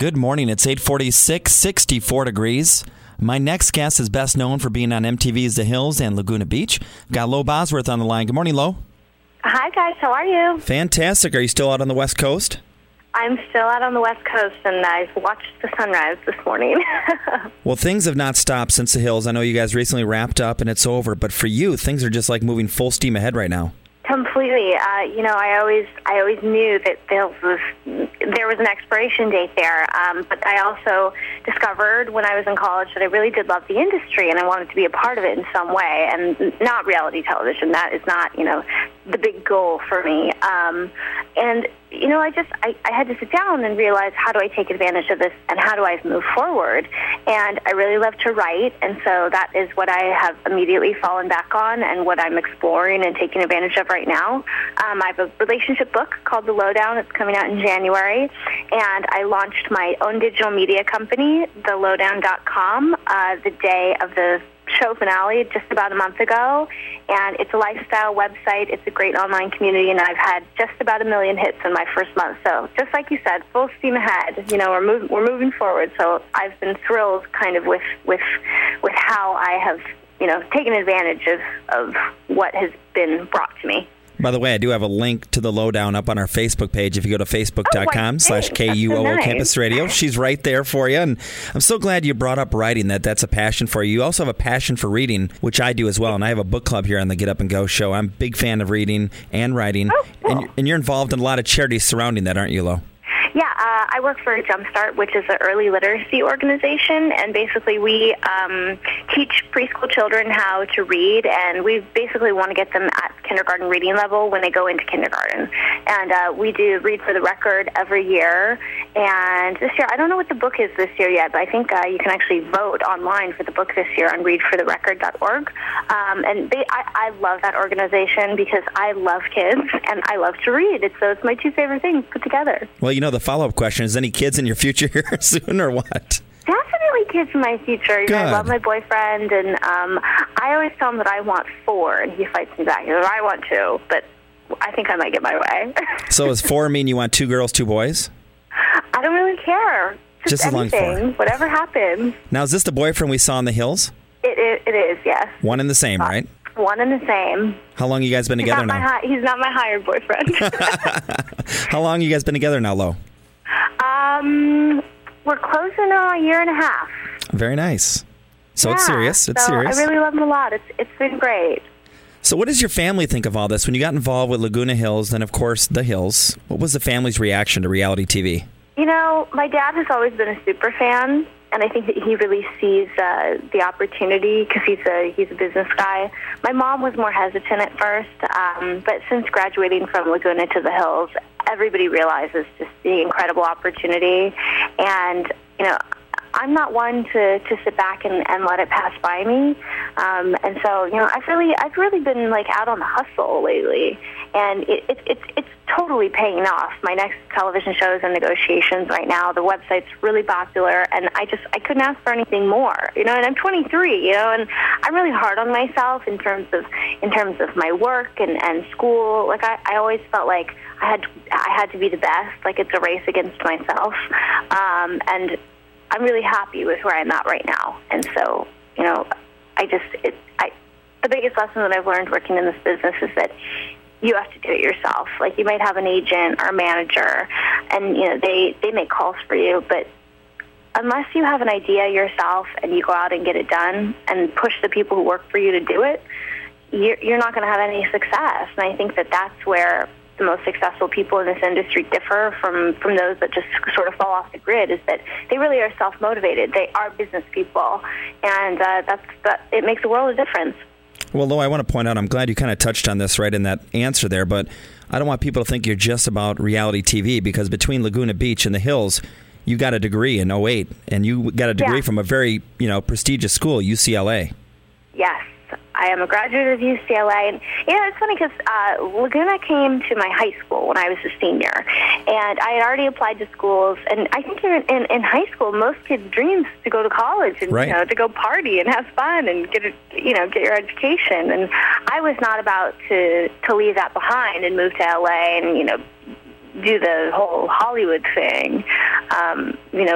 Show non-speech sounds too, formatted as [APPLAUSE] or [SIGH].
Good morning. It's 846, 64 degrees. My next guest is best known for being on MTV's The Hills and Laguna Beach. Got Lo Bosworth on the line. Good morning, Lo. Hi, guys. How are you? Fantastic. Are you still out on the West Coast? I'm still out on the West Coast, and I've watched the sunrise this morning. [LAUGHS] well, things have not stopped since The Hills. I know you guys recently wrapped up and it's over, but for you, things are just like moving full steam ahead right now. Completely. Uh, you know, I always, I always knew that there was, there was an expiration date there. Um, but I also discovered when I was in college that I really did love the industry and I wanted to be a part of it in some way. And not reality television. That is not, you know, the big goal for me. Um, and you know, I just I, I had to sit down and realize how do I take advantage of this and how do I move forward. And I really love to write, and so that is what I have immediately fallen back on and what I'm exploring and taking advantage of right now. Um, I have a relationship book called The Lowdown. It's coming out in January, and I launched my own digital media company, TheLowdown.com, uh, the day of the show finale just about a month ago, and it's a lifestyle website. It's a great online community, and I've had just about a million hits in my first month. So, just like you said, full steam ahead. You know, we're moving we're moving forward. So, I've been thrilled, kind of with with with how I have you know taken advantage of of what has been brought to me. By the way, I do have a link to the lowdown up on our Facebook page. If you go to facebook.com oh, slash KUOO nice. Campus Radio, she's right there for you. And I'm so glad you brought up writing, that that's a passion for you. You also have a passion for reading, which I do as well. And I have a book club here on the Get Up and Go show. I'm a big fan of reading and writing. Oh, cool. and, you're involved in a lot of charities surrounding that, aren't you, Lo? Yeah, uh, I work for Jumpstart, which is an early literacy organization, and basically we um, teach preschool children how to read, and we basically want to get them kindergarten reading level when they go into kindergarten. And uh, we do read for the record every year. And this year, I don't know what the book is this year yet, but I think uh, you can actually vote online for the book this year on readfortherecord.org. Um, and they, I, I love that organization because I love kids and I love to read. It's, so it's my two favorite things put together. Well, you know, the follow up question is any kids in your future [LAUGHS] here soon or what? Kids in my future. You know, I love my boyfriend, and um, I always tell him that I want four, and he fights me back. He says, I want two, but I think I might get my way. [LAUGHS] so does four mean you want two girls, two boys? I don't really care. Just, Just as long as four. Whatever happens. Now, is this the boyfriend we saw in the hills? It, it, it is, yes. One and the same, uh, right? One and the same. How long you guys been he's together now? Hi- he's not my hired boyfriend. [LAUGHS] How long you guys been together now, Lo? [LAUGHS] Um, we're closing on a year and a half. Very nice. So yeah, it's serious. It's so serious. I really love him a lot. It's it's been great. So, what does your family think of all this? When you got involved with Laguna Hills, then of course the Hills, what was the family's reaction to reality TV? You know, my dad has always been a super fan, and I think that he really sees uh, the opportunity because he's a he's a business guy. My mom was more hesitant at first, um, but since graduating from Laguna to the Hills, everybody realizes just the incredible opportunity, and you know. I'm not one to, to sit back and, and let it pass by me. Um, and so, you know, I've really I've really been like out on the hustle lately, and it, it, it's it's totally paying off. My next television show is in negotiations right now. The website's really popular, and I just I couldn't ask for anything more. You know, and I'm 23. You know, and I'm really hard on myself in terms of in terms of my work and and school. Like I I always felt like I had I had to be the best. Like it's a race against myself, um, and I'm really happy with where I'm at right now. And so, you know, I just it I the biggest lesson that I've learned working in this business is that you have to do it yourself. Like you might have an agent or a manager, and you know they they make calls for you, but unless you have an idea yourself and you go out and get it done and push the people who work for you to do it, you're, you're not going to have any success. And I think that that's where the most successful people in this industry differ from, from those that just sort of fall off the grid is that they really are self motivated. They are business people, and uh, that's that. It makes a world of difference. Well, Lo, I want to point out, I'm glad you kind of touched on this right in that answer there, but I don't want people to think you're just about reality TV because between Laguna Beach and the Hills, you got a degree in 08 and you got a degree yeah. from a very, you know, prestigious school, UCLA. Yes. I am a graduate of UCLA. And, you know, it's funny because uh, Laguna came to my high school when I was a senior. And I had already applied to schools. And I think in, in, in high school, most kids' dreams to go to college and, right. you know, to go party and have fun and get, a, you know, get your education. And I was not about to, to leave that behind and move to LA and, you know, do the whole Hollywood thing. um, you know,